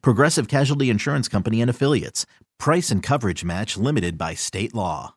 Progressive Casualty Insurance Company and Affiliates. Price and coverage match limited by state law.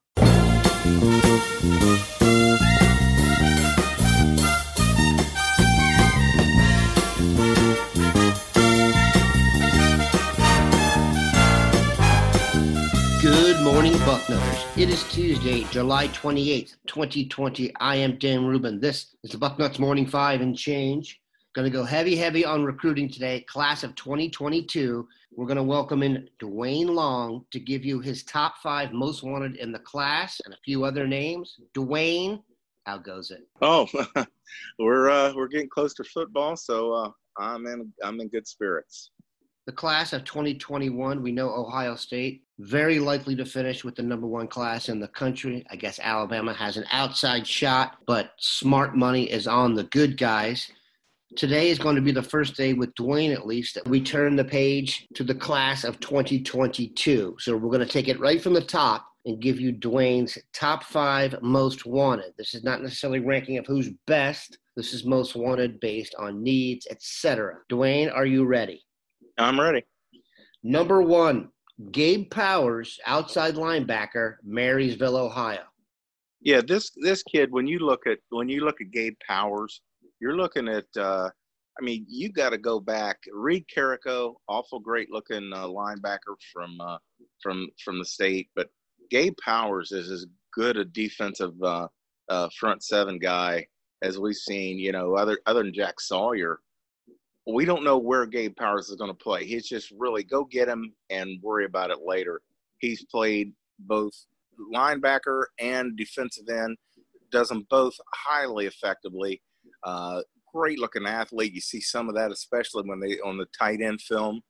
Good morning, Bucknutters. It is Tuesday, July 28th, 2020. I am Dan Rubin. This is the Bucknuts Morning Five and Change. Going to go heavy, heavy on recruiting today. Class of 2022. We're going to welcome in Duane Long to give you his top five most wanted in the class and a few other names. Duane, how goes it? Oh, we're uh, we're getting close to football, so uh, I'm in I'm in good spirits. The class of 2021, we know Ohio State very likely to finish with the number one class in the country. I guess Alabama has an outside shot, but smart money is on the good guys. Today is going to be the first day with Duane, at least, that we turn the page to the class of 2022. So we're going to take it right from the top and give you Duane's top five most wanted. This is not necessarily ranking of who's best. This is most wanted based on needs, etc. Duane, are you ready? I'm ready. Number one, Gabe Powers, outside linebacker, Marysville, Ohio. Yeah, this this kid. When you look at when you look at Gabe Powers, you're looking at. Uh, I mean, you got to go back. Reid Carrico, awful great looking uh, linebacker from uh, from from the state, but Gabe Powers is as good a defensive uh, uh, front seven guy as we've seen. You know, other other than Jack Sawyer, we don't know where Gabe Powers is going to play. He's just really go get him and worry about it later. He's played both linebacker and defensive end, does them both highly effectively. Uh, great looking athlete. You see some of that, especially when they on the tight end film.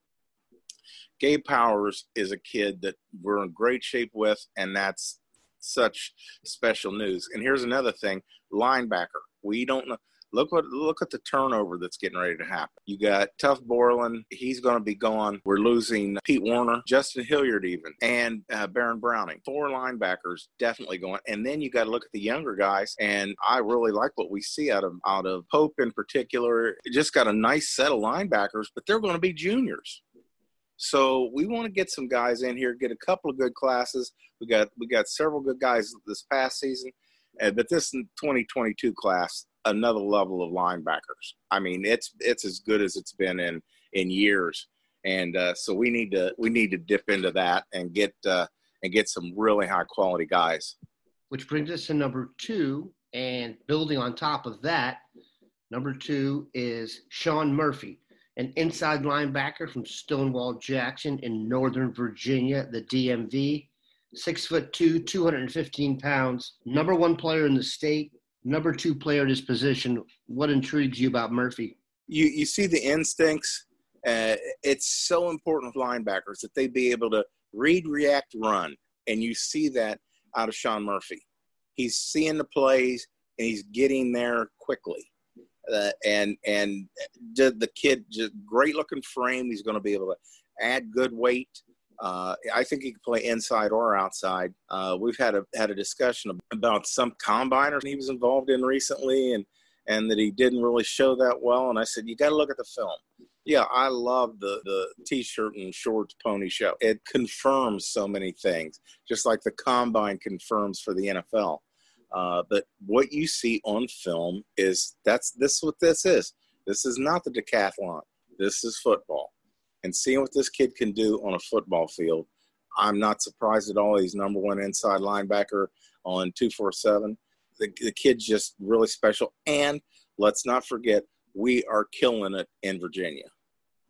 Gabe Powers is a kid that we're in great shape with, and that's such special news. And here's another thing: linebacker. We don't know Look what look at the turnover that's getting ready to happen. You got Tuf Borland, he's going to be gone. We're losing Pete Werner, Justin Hilliard, even, and uh, Baron Browning. Four linebackers definitely going. And then you got to look at the younger guys. And I really like what we see out of out of Pope in particular. Just got a nice set of linebackers, but they're going to be juniors. So we want to get some guys in here, get a couple of good classes. We got we got several good guys this past season, uh, but this 2022 class another level of linebackers. I mean, it's it's as good as it's been in in years, and uh, so we need to we need to dip into that and get uh, and get some really high quality guys. Which brings us to number two, and building on top of that, number two is Shawn Murphy, an inside linebacker from Stonewall Jackson in Northern Virginia, the DMV. Six foot two, 215 pounds, number one player in the state, number two player at his position. What intrigues you about Murphy? You you see the instincts. Uh, it's so important with linebackers that they be able to read, react, run, and you see that out of Shawn Murphy. He's seeing the plays and he's getting there quickly. Uh, and and the kid, just great looking frame. He's going to be able to add good weight. Uh, I think he could play inside or outside. Uh, we've had a had a discussion about some combiner he was involved in recently, and and that he didn't really show that well. And I said, you got to look at the film. Yeah, I love the the t-shirt and shorts pony show. It confirms so many things, just like the combine confirms for the NFL. Uh, but what you see on film is that's this is what this is. This is not the decathlon. This is football and seeing what this kid can do on a football field, I'm not surprised at all. He's number one inside linebacker on 247. The, the kid's just really special. And let's not forget, we are killing it in Virginia.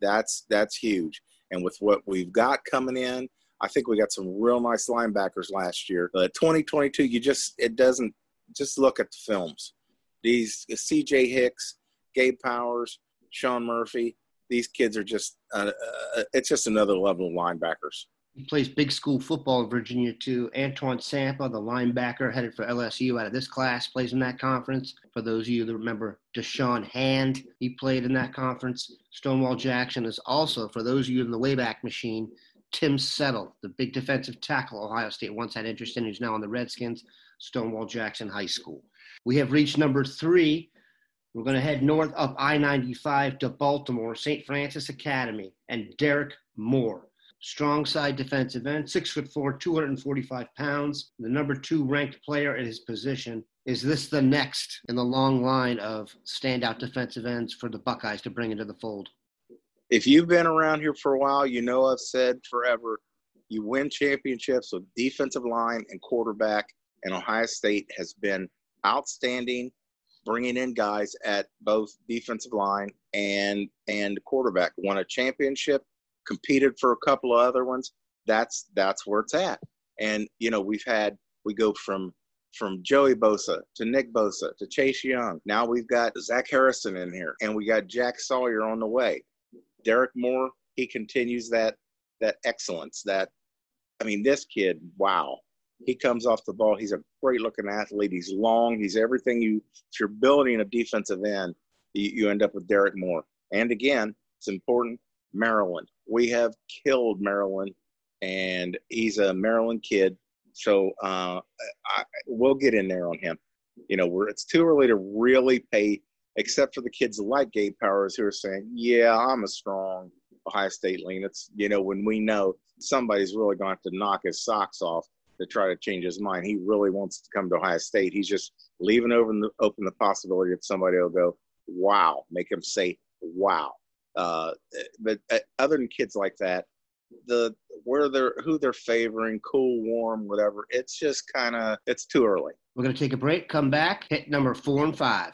That's that's huge. And with what we've got coming in, I think we got some real nice linebackers last year. But 2022, you just it doesn't just look at the films. These C.J. Hicks, Gabe Powers, Shawn Murphy, these kids are just uh, uh, it's just another level of linebackers. He plays big school football in Virginia too. Antoine Sampah, the linebacker headed for LSU out of this class, plays in that conference. For those of you that remember Da'Shawn Hand, he played in that conference. Stonewall Jackson is also, for those of you in the Wayback Machine, Tim Settle, the big defensive tackle Ohio State once had interest in, who's now on the Redskins, Stonewall Jackson High School. We have reached number three. We're going to head north up I 95 to Baltimore, St. Frances Academy, and Derrick Moore strong side defensive end, six foot four, 245 pounds, the number two ranked player at his position. Is this the next in the long line of standout defensive ends for the Buckeyes to bring into the fold? If you've been around here for a while, you know I've said forever you win championships with defensive line and quarterback, and Ohio State has been outstanding bringing in guys at both defensive line and and quarterback. Won a championship competed for a couple of other ones. That's that's where it's at. And you know, we've had we go from from Joey Bosa to Nick Bosa to Chase Young. Now we've got Zach Harrison in here, and we got Jack Sawyer on the way. Derrick Moore, he continues that that excellence. That I mean, this kid, wow. He comes off the ball. He's a great looking athlete. He's long. He's everything you. If you're building a defensive end, you, you end up with Derrick Moore. And again, it's important. Maryland we have killed Maryland, and he's a Maryland kid. So uh, I, we'll get in there on him. You know, we're, it's too early to really pay, except for the kids like Gabe Powers who are saying, "Yeah, I'm a strong Ohio State lean." It's you know when we know somebody's really going to, to knock his socks off to try to change his mind. He really wants to come to Ohio State. He's just leaving open the, open the possibility that somebody will go, "Wow," make him say, "Wow." Uh, but uh, other than kids like that, the where they're who they're favoring, cool, warm, whatever. It's just kind of it's too early. We're gonna take a break. Come back. Hit number four and five.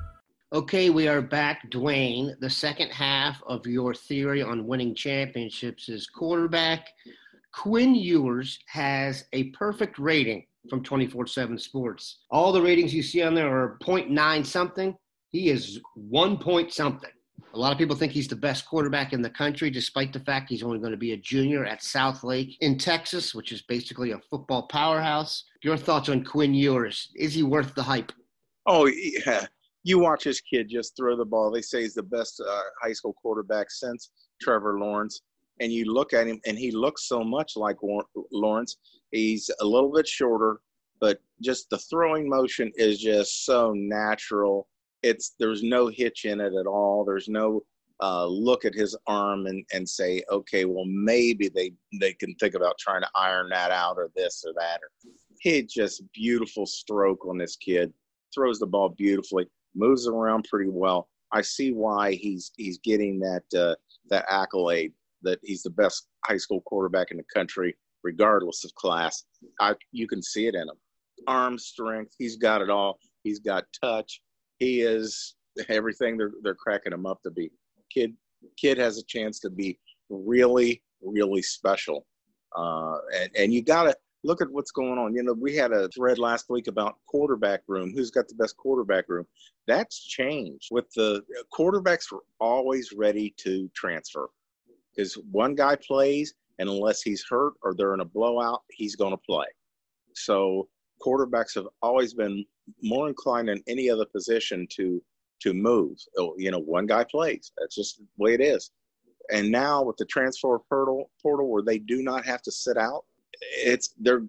Okay, we are back. Duane, the second half of your theory on winning championships is quarterback. Quinn Ewers has a perfect rating from 24 7 Sports. All the ratings you see on there are 0.9 something. He is one point something. A lot of people think he's the best quarterback in the country, despite the fact he's only going to be a junior at Southlake in Texas, which is basically a football powerhouse. Your thoughts on Quinn Ewers? Is he worth the hype? Oh, yeah you watch this kid just throw the ball. They say he's the best uh, high school quarterback since Trevor Lawrence. And you look at him, and he looks so much like Lawrence. He's a little bit shorter, but just the throwing motion is just so natural. It's there's no hitch in it at all. There's no uh, look at his arm and, and say, okay, well maybe they they can think about trying to iron that out or this or that. Or he just beautiful stroke on this kid. Throws the ball beautifully moves around pretty well. I see why he's he's getting that uh, that accolade that he's the best high school quarterback in the country, regardless of class. I you can see it in him. Arm strength, he's got it all. He's got touch. He is everything they're they're cracking him up to be. Kid kid has a chance to be really really special. Uh, and and you gotta look at what's going on. You know, we had a thread last week about quarterback room. Who's got the best quarterback room? That's changed. With the quarterbacks were always ready to transfer because one guy plays, and unless he's hurt or they're in a blowout, he's going to play. So quarterbacks have always been more inclined than any other position to to move. Oh, you know, one guy plays. That's just the way it is. And now with the transfer portal, portal where they do not have to sit out, it's they're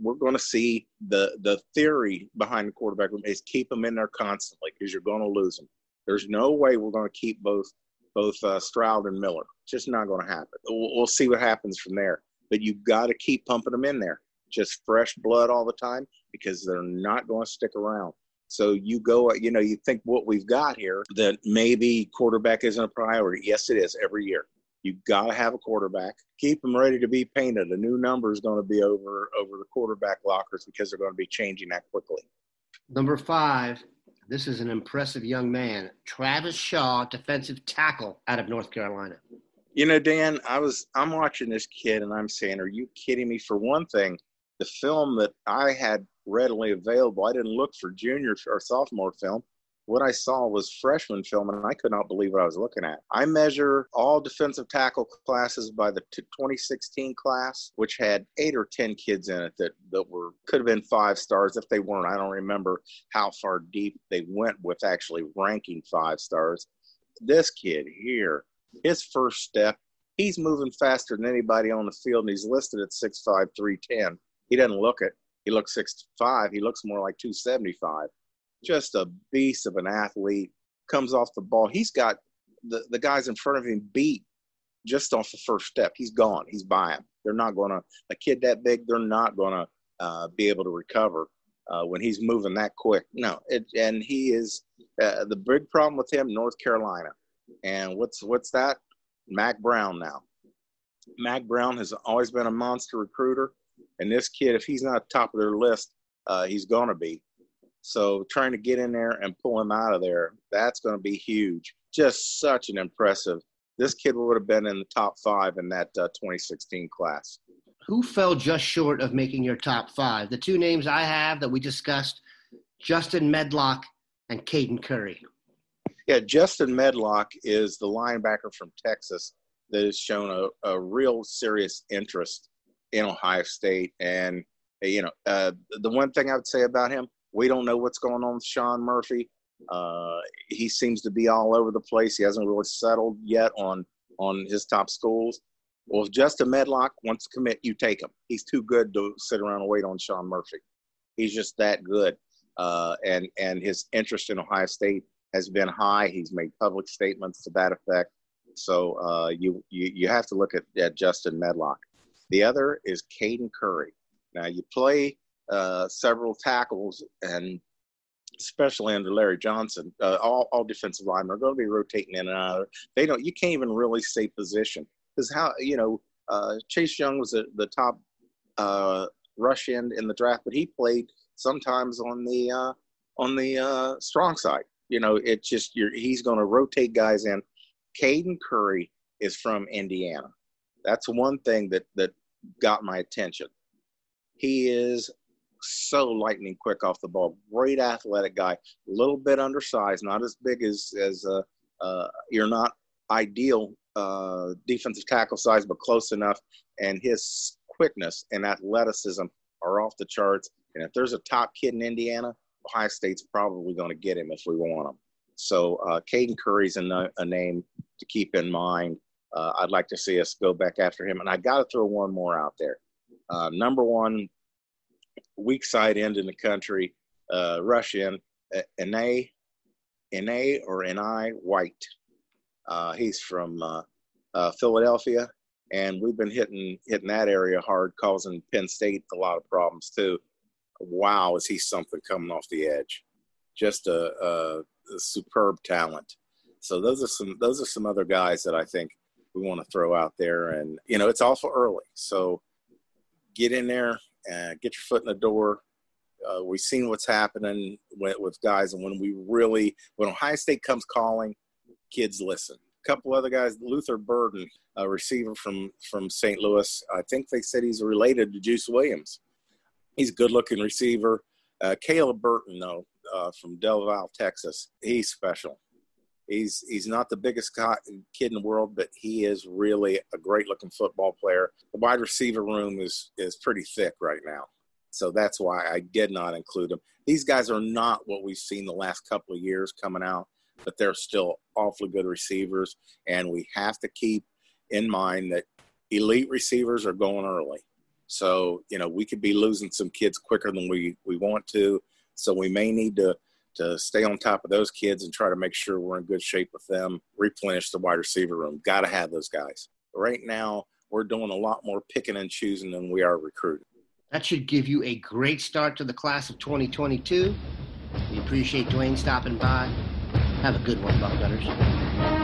we're going to see the the theory behind the quarterback room is keep them in there constantly because you're going to lose them. There's no way we're going to keep both both uh, Stroud and Miller. It's just not going to happen. We'll, we'll see what happens from there. But you've got to keep pumping them in there, just fresh blood all the time because they're not going to stick around. So you go, you know, you think what we've got here that maybe quarterback isn't a priority. Yes, it is every year. You got to have a quarterback. Keep them ready to be painted. A new number is going to be over over the quarterback lockers because they're going to be changing that quickly. Number five, this is an impressive young man, Travis Shaw, defensive tackle out of North Carolina. You know, Dan, I was I'm watching this kid and I'm saying, are you kidding me? For one thing, the film that I had readily available, I didn't look for junior or sophomore film what I saw was freshman film, and I could not believe what I was looking at. I measure all defensive tackle classes by the 2016 class, which had eight or ten kids in it that that were could have been five stars if they weren't. I don't remember how far deep they went with actually ranking five stars. This kid here, his first step, he's moving faster than anybody on the field, and he's listed at 6'5", 310. He doesn't look it. He looks 6'5". He looks more like 275 just a beast of an athlete. Comes off the ball. He's got the, the guys in front of him beat just off the first step. He's gone. He's by him. They're not going to, a kid that big, they're not going to uh, be able to recover uh, when he's moving that quick. No, it, and he is uh, the big problem with him, North Carolina. And what's what's that? Mack Brown now. Mack Brown has always been a monster recruiter, and this kid, if he's not top of their list, uh, he's going to be. So trying to get in there and pull him out of there, that's going to be huge. Just such an impressive. This kid would have been in the top five in that uh, 2016 class. Who fell just short of making your top five? The two names I have that we discussed Justin Medlock and Caden Curry. Yeah, Justin Medlock is the linebacker from Texas that has shown a, a real serious interest in Ohio State. And, you know, uh, the one thing I would say about him, we don't know what's going on with Shawn Murphy. Uh, he seems to be all over the place. He hasn't really settled yet on on his top schools. Well, if Justin Medlock wants to commit, you take him. He's too good to sit around and wait on Shawn Murphy. He's just that good. Uh, and and his interest in Ohio State has been high. He's made public statements to that effect. So uh, you, you you have to look at, at Justin Medlock. The other is Caden Curry. Now you play uh, several tackles, and especially under Larry Johnson, uh, all, all defensive linemen are going to be rotating in and out. They don't. You can't even really say position because how you know uh, Chase Young was a, the top uh, rush end in the draft, but he played sometimes on the uh, on the uh, strong side. You know, it's just he's going to rotate guys in. Caden Curry is from Indiana. That's one thing that that got my attention. He is so lightning quick off the ball. Great athletic guy. A little bit undersized, not as big as as uh, uh, you're not ideal uh, defensive tackle size, but close enough. And his quickness and athleticism are off the charts. And if there's a top kid in Indiana, Ohio State's probably going to get him if we want him. So uh, Caden Curry's a, a, name to keep in mind. Uh, I'd like to see us go back after him. And I got to throw one more out there. Uh, number one weak side end in the country, uh, rush in, uh, Enai, Enai or Ni White. Uh, he's from uh, uh, Philadelphia, and we've been hitting hitting that area hard, causing Penn State a lot of problems too. Wow, is he something coming off the edge? Just a, a, a superb talent. So those are some those are some other guys that I think we want to throw out there, and you know it's awful early, so get in there, and get your foot in the door. Uh, we've seen what's happening with, with, guys, and when we really, when Ohio State comes calling, kids listen. A couple other guys, Luther Burden, a receiver from from St. Louis. I think they said he's related to Juice Williams. He's a good-looking receiver. Uh, Caleb Burton, though, uh, from Del Valle, Texas, he's special. He's he's not the biggest kid in the world, but he is really a great looking football player. The wide receiver room is is pretty thick right now, so that's why I did not include him. These guys are not what we've seen the last couple of years coming out, but they're still awfully good receivers, and we have to keep in mind that elite receivers are going early. So you know we could be losing some kids quicker than we we want to. So we may need to to stay on top of those kids and try to make sure we're in good shape with them, replenish the wide receiver room. Got to have those guys. Right now, we're doing a lot more picking and choosing than we are recruiting. That should give you a great start to the class of 2022. We appreciate Duane stopping by. Have a good one, Bucknutters.